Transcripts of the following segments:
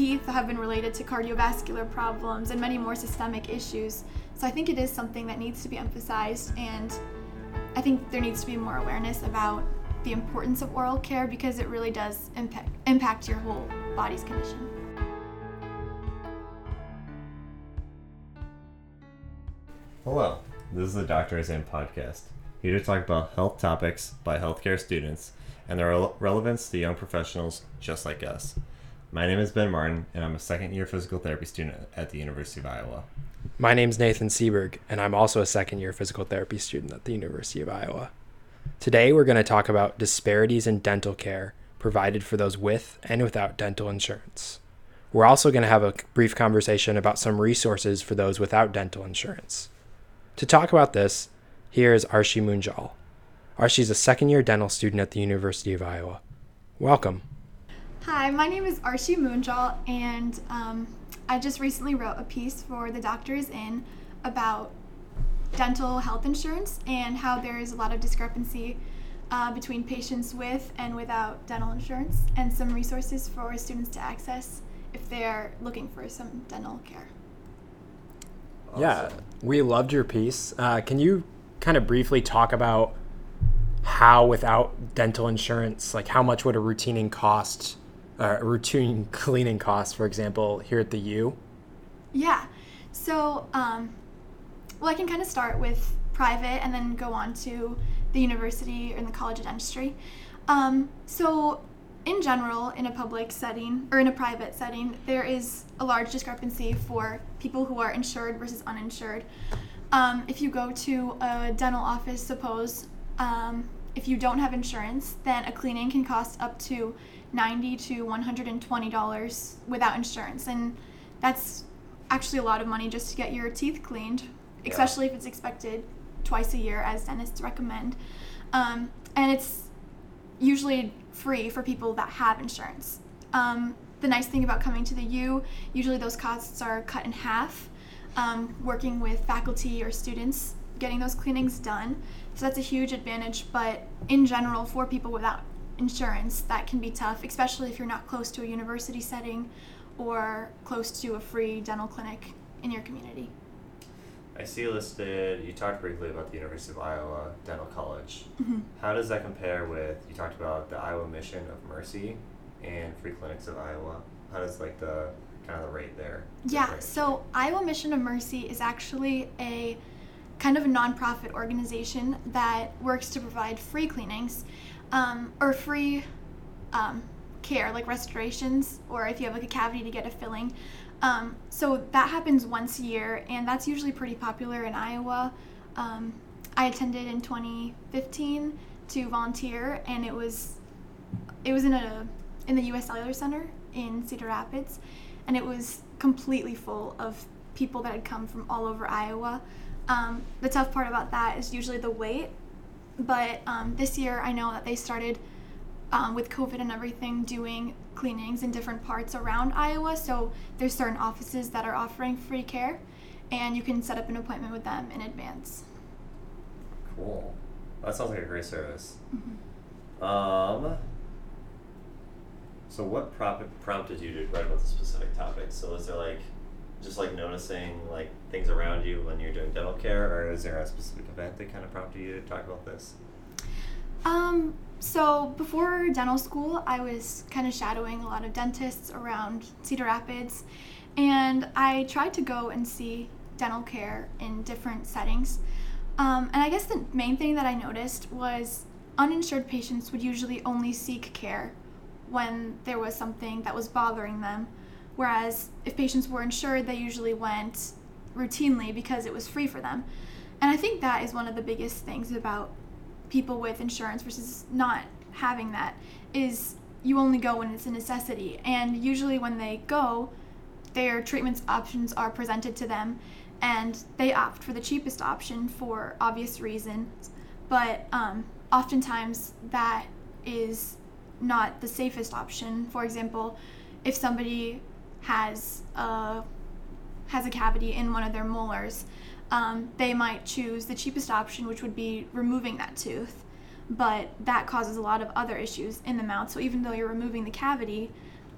teeth have been related to cardiovascular problems and many more systemic issues. So I think it is something that needs to be emphasized, and I think there needs to be more awareness about the importance of oral care because it really does impact, impact your whole body's condition. Hello, this is the Doctors In podcast, here to talk about health topics by healthcare students and their relevance to young professionals just like us. My name is Ben Martin, and I'm a second year physical therapy student at the University of Iowa. My name's Nathan Seberg, and I'm also a second year physical therapy student at the University of Iowa. Today, we're going to talk about disparities in dental care provided for those with and without dental insurance. We're also going to have a brief conversation about some resources for those without dental insurance. To talk about this, here is Arshi Munjal. Arshi is a second year dental student at the University of Iowa. Welcome. Hi, my name is Arshi Munjal, and um, I just recently wrote a piece for The Doctors In about dental health insurance and how there is a lot of discrepancy uh, between patients with and without dental insurance, and some resources for students to access if they're looking for some dental care. Yeah, we loved your piece. Uh, can you kind of briefly talk about how, without dental insurance, like how much would a routining cost, uh, routine cleaning costs, for example, here at the U? Yeah. So, um, well, I can kind of start with private and then go on to the university or the college of dentistry. Um, so, in general, in a public setting or in a private setting, there is a large discrepancy for people who are insured versus uninsured. Um, if you go to a dental office, suppose um, if you don't have insurance, then a cleaning can cost up to 90 to 120 dollars without insurance, and that's actually a lot of money just to get your teeth cleaned, especially if it's expected twice a year, as dentists recommend. Um, and it's usually free for people that have insurance. Um, the nice thing about coming to the U, usually those costs are cut in half. Um, working with faculty or students, getting those cleanings done. So that's a huge advantage. But in general, for people without insurance, that can be tough, especially if you're not close to a university setting or close to a free dental clinic in your community. I see listed, you talked briefly about the University of Iowa Dental College. Mhm. How does that compare with, you talked about the Iowa Mission of Mercy and Free Clinics of Iowa? How does like the, kind of the rate there? Yeah, so Iowa Mission of Mercy is actually a kind of a nonprofit organization that works to provide free cleanings um, or free um, care, like restorations, or if you have like a cavity to get a filling. Um, so that happens once a year, and that's usually pretty popular in Iowa. Um, I attended in 2015 to volunteer, and it was it was in a in the U.S. Cellular Center in Cedar Rapids, and it was completely full of people that had come from all over Iowa. Um, the tough part about that is usually the wait, but um, this year I know that they started um, with COVID and everything doing cleanings in different parts around Iowa. So there's certain offices that are offering free care, and you can set up an appointment with them in advance. Cool. That sounds like a great service. Mhm. Um. So what prompt, prompted you to write about the specific topic? So is there like, just like noticing like things around you when you're doing dental care, or is there a specific event that kind of prompted you to talk about this? Um, so before dental school, I was kind of shadowing a lot of dentists around Cedar Rapids, and I tried to go and see dental care in different settings. Um, and I guess the main thing that I noticed was uninsured patients would usually only seek care when there was something that was bothering them, whereas if patients were insured, they usually went routinely because it was free for them. And I think that is one of the biggest things about people with insurance versus not having that is you only go when it's a necessity. And usually when they go their treatment options are presented to them and they opt for the cheapest option for obvious reasons. But um, oftentimes that is not the safest option. For example if somebody has a has a cavity in one of their molars um, they might choose the cheapest option, which would be removing that tooth. But that causes a lot of other issues in the mouth. So even though you're removing the cavity,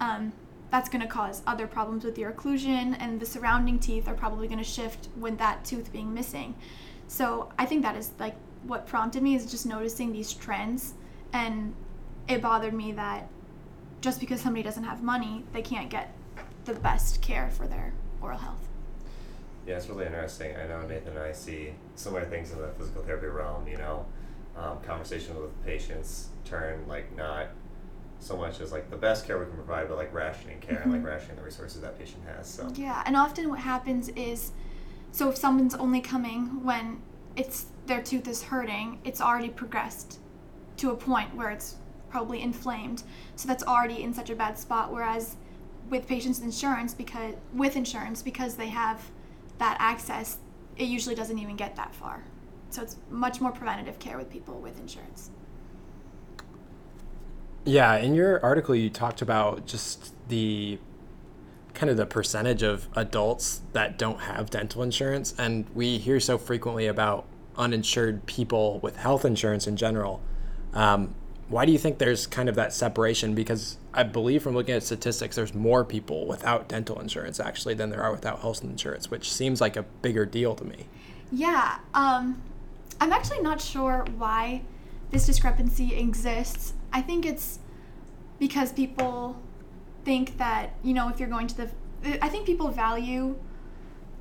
um, that's going to cause other problems with your occlusion, and the surrounding teeth are probably going to shift with that tooth being missing. So I think that is like what prompted me is just noticing these trends, and it bothered me that just because somebody doesn't have money, they can't get the best care for their oral health. Yeah, it's really interesting. I know Nathan and I see similar things in the physical therapy realm. You know, um, conversations with patients turn like not so much as like the best care we can provide, but like rationing care and like rationing the resources that patient has. So Yeah, and often what happens is, so if someone's only coming when it's their tooth is hurting, it's already progressed to a point where it's probably inflamed. So that's already in such a bad spot. Whereas with patients' insurance, because with insurance, because they have that access, it usually doesn't even get that far. So it's much more preventative care with people with insurance. Yeah, in your article, you talked about just the kind of the percentage of adults that don't have dental insurance. And we hear so frequently about uninsured people with health insurance in general. Um, why do you think there's kind of that separation? Because I believe from looking at statistics, there's more people without dental insurance actually than there are without health insurance, which seems like a bigger deal to me. Yeah, um, I'm actually not sure why this discrepancy exists. I think it's because people think that, you know, if you're going to the, I think people value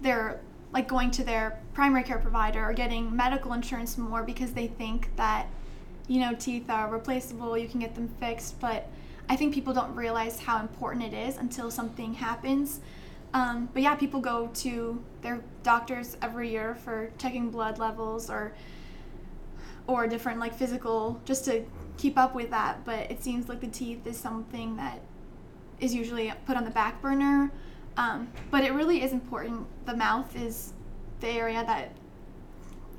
their, like going to their primary care provider or getting medical insurance more because they think that, you know, teeth are replaceable, you can get them fixed. But I think people don't realize how important it is until something happens. Um, but yeah, people go to their doctors every year for checking blood levels or or different like physical just to keep up with that. But it seems like the teeth is something that is usually put on the back burner. Um, but it really is important. The mouth is the area that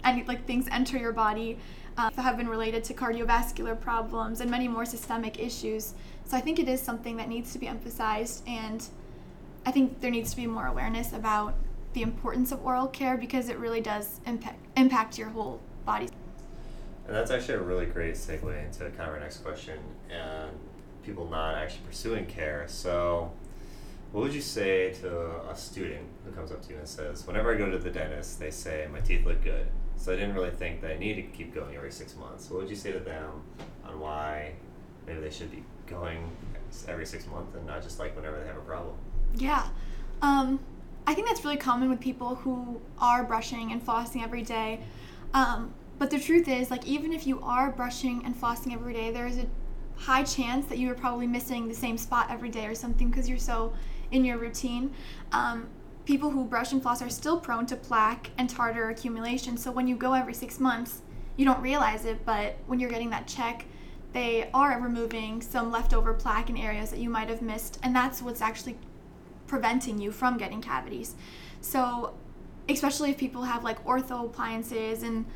any like things enter your body um, have been related to cardiovascular problems and many more systemic issues. So I think it is something that needs to be emphasized and I think there needs to be more awareness about the importance of oral care because it really does impact impact your whole body. And that's actually a really great segue into kind of our next question and people not actually pursuing care. So, what would you say to a student who comes up to you and says, Whenever I go to the dentist, they say my teeth look good. So, I didn't really think that I need to keep going every six months. What would you say to them on why maybe they should be going every six months and not just like whenever they have a problem? Yeah. Um, I think that's really common with people who are brushing and flossing every day. Um, but the truth is, like, even if you are brushing and flossing every day, there is a high chance that you are probably missing the same spot every day or something because you're so in your routine. Um, people who brush and floss are still prone to plaque and tartar accumulation. So when you go every six months, you don't realize it, but when you're getting that check, they are removing some leftover plaque in areas that you might have missed, and that's what's actually preventing you from getting cavities. So, especially if people have like ortho appliances and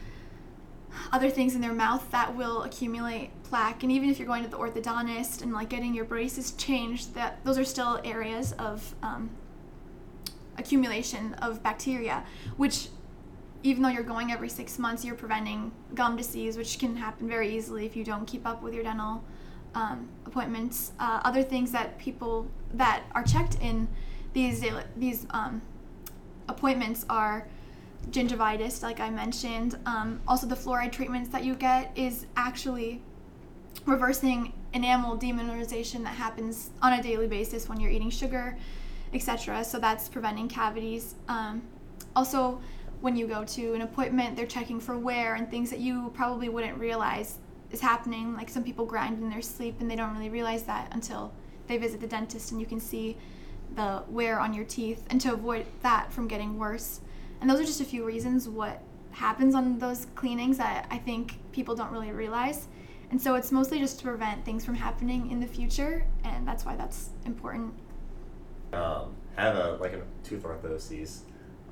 other things in their mouth that will accumulate plaque. And even if you're going to the orthodontist and like getting your braces changed that those are still areas of um, accumulation of bacteria which even though you're going every six months you're preventing gum disease which can happen very easily if you don't keep up with your dental um, appointments. Uh, other things that people that are checked in these these um, appointments are gingivitis, like I mentioned. Um, also, the fluoride treatments that you get is actually reversing enamel demineralization that happens on a daily basis when you're eating sugar, etc. So that's preventing cavities. Um, also, when you go to an appointment, they're checking for wear and things that you probably wouldn't realize is happening. Like some people grind in their sleep and they don't really realize that until they visit the dentist and you can see the wear on your teeth and to avoid that from getting worse. And those are just a few reasons what happens on those cleanings that I think people don't really realize. And so it's mostly just to prevent things from happening in the future, and that's why that's important. Um, I have a like a tooth orthosis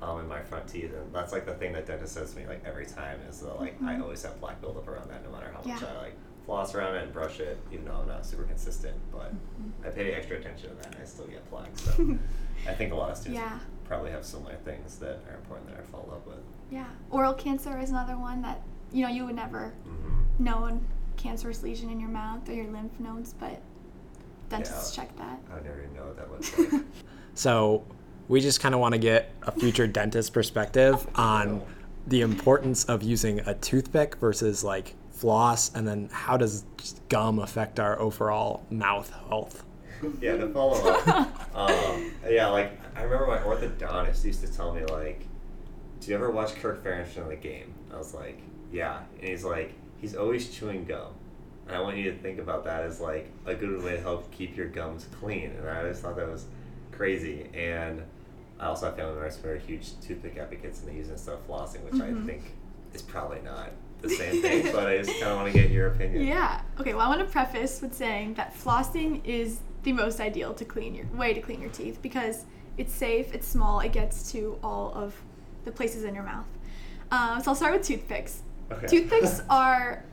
um, in my front teeth, and that's like the thing that dentist says to me like every time is that like mm-hmm. I always have plaque buildup around that, no matter how much I like floss around it and brush it, even though I'm not super consistent. But mm-hmm. I pay extra attention to that, and I still get plaque. So I think a lot of students yeah. Probably have similar things that are important that I follow up with. Yeah, oral cancer is another one that you know you would never mm-hmm. know a cancerous lesion in your mouth or your lymph nodes, but dentists Yeah. check that. I never even know what that looks like. So we just kind of want to get a future dentist perspective on the importance of using a toothpick versus like floss, and then how does gum affect our overall mouth health? Yeah, the follow up. um, yeah, like I remember my orthodontist used to tell me like, "Do you ever watch Kirk Ferentz in the game?" I was like, "Yeah," and he's like, "He's always chewing gum." And I want you to think about that as like a good way to help keep your gums clean. And I always thought that was crazy. And I also have family members who are huge toothpick advocates and they use instead of flossing, which Mhm. I think is probably not the same thing. but I just kind of want to get your opinion. Yeah. Okay. Well, I want to preface with saying that flossing is the most ideal to clean your way to clean your teeth because it's safe, it's small, it gets to all of the places in your mouth. Um, so I'll start with toothpicks. Okay. Toothpicks are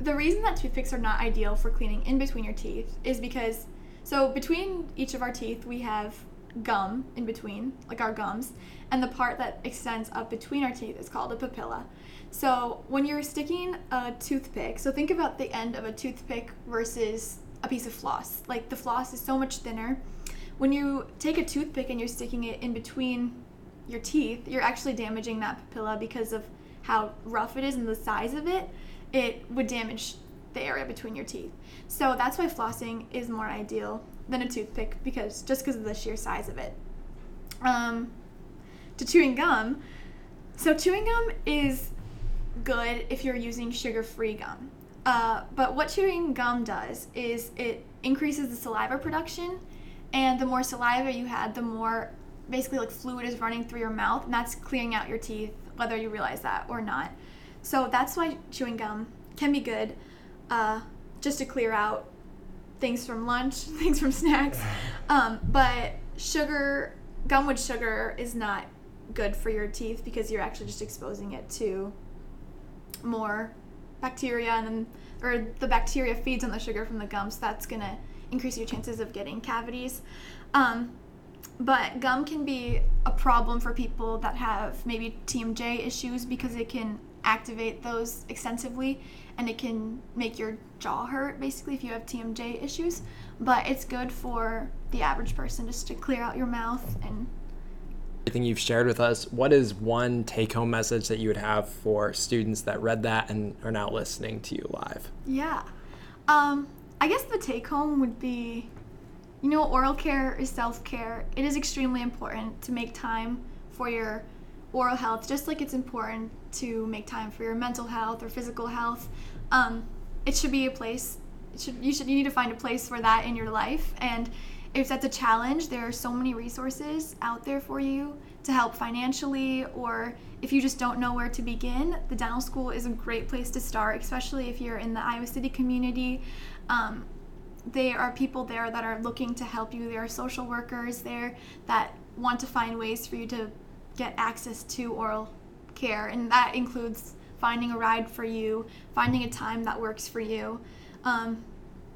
the reason that toothpicks are not ideal for cleaning in between your teeth is because so between each of our teeth we have gum in between, like our gums, and the part that extends up between our teeth is called a papilla. So when you're sticking a toothpick, so think about the end of a toothpick versus a piece of floss. Like the floss is so much thinner. When you take a toothpick and you're sticking it in between your teeth, you're actually damaging that papilla because of how rough it is and the size of it. It would damage the area between your teeth. So that's why flossing is more ideal than a toothpick because just because of the sheer size of it. Um, to chewing gum. So chewing gum is good if you're using sugar-free gum. Uh, but what chewing gum does is it increases the saliva production, and the more saliva you had, the more basically like fluid is running through your mouth, and that's clearing out your teeth, whether you realize that or not. So that's why chewing gum can be good, uh, just to clear out things from lunch, things from snacks. Um, but sugar, gum with sugar is not good for your teeth because you're actually just exposing it to more bacteria and then or the bacteria feeds on the sugar from the gum so that's going to increase your chances of getting cavities. Um, but gum can be a problem for people that have maybe tmj issues because it can activate those extensively and it can make your jaw hurt basically if you have tmj issues. But it's good for the average person just to clear out your mouth and Everything you've shared with us, what is one take home message that you would have for students that read that and are now listening to you live? Yeah. Um, I guess the take home would be you know, oral care is self care. It is extremely important to make time for your oral health, just like it's important to make time for your mental health or physical health. Um, it should be a place. Should you should you need to find a place for that in your life. And if that's a challenge, there are so many resources out there for you to help financially, or if you just don't know where to begin, the dental school is a great place to start, especially if you're in the Iowa City community. Um, there are people there that are looking to help you. There are social workers there that want to find ways for you to get access to oral care, and that includes finding a ride for you, finding a time that works for you. Um,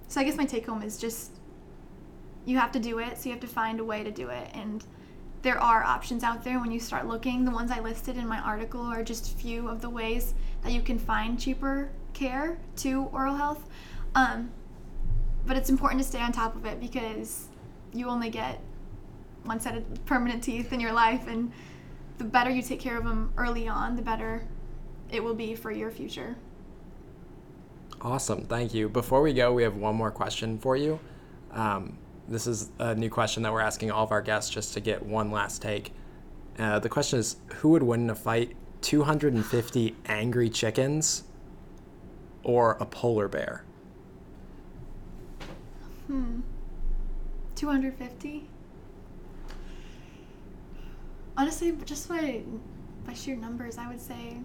so I guess my take home is just you have to do it, so you have to find a way to do it, and there are options out there when you start looking. The ones I listed in my article are just a few of the ways that you can find cheaper care to oral health. Um, but it's important to stay on top of it because you only get one set of permanent teeth in your life, and the better you take care of them early on, the better it will be for your future. Awesome, thank you. Before we go, we have one more question for you. Um, this is a new question that we're asking all of our guests just to get one last take. Uh, the question is Who would win in a fight 250 angry chickens or a polar bear? Hmm. 250? Honestly, just by, by sheer numbers, I would say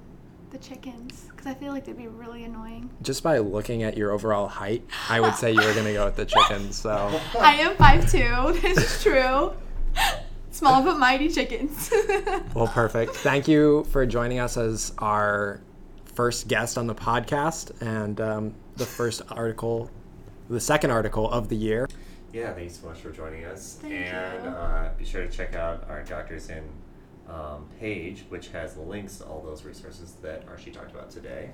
the chickens because I feel like they'd be really annoying. Just by looking at your overall height, I would say you were going to go with the chickens. So, I am 5'2. This is true. Small but mighty chickens. well, perfect. Thank you for joining us as our first guest on the podcast and um, the first article, the second article of the year. Yeah, thanks so much for joining us. Thank and you. Uh, be sure to check out our Doctors In um, page, which has the links to all those resources that Arshi talked about today.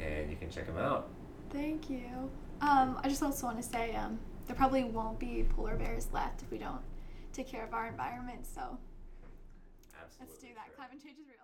And you can check them out. Thank you. Um, I just also want to say um, there probably won't be polar bears left if we don't take care of our environment. So Absolutely. let's do that. true. Climate change is real.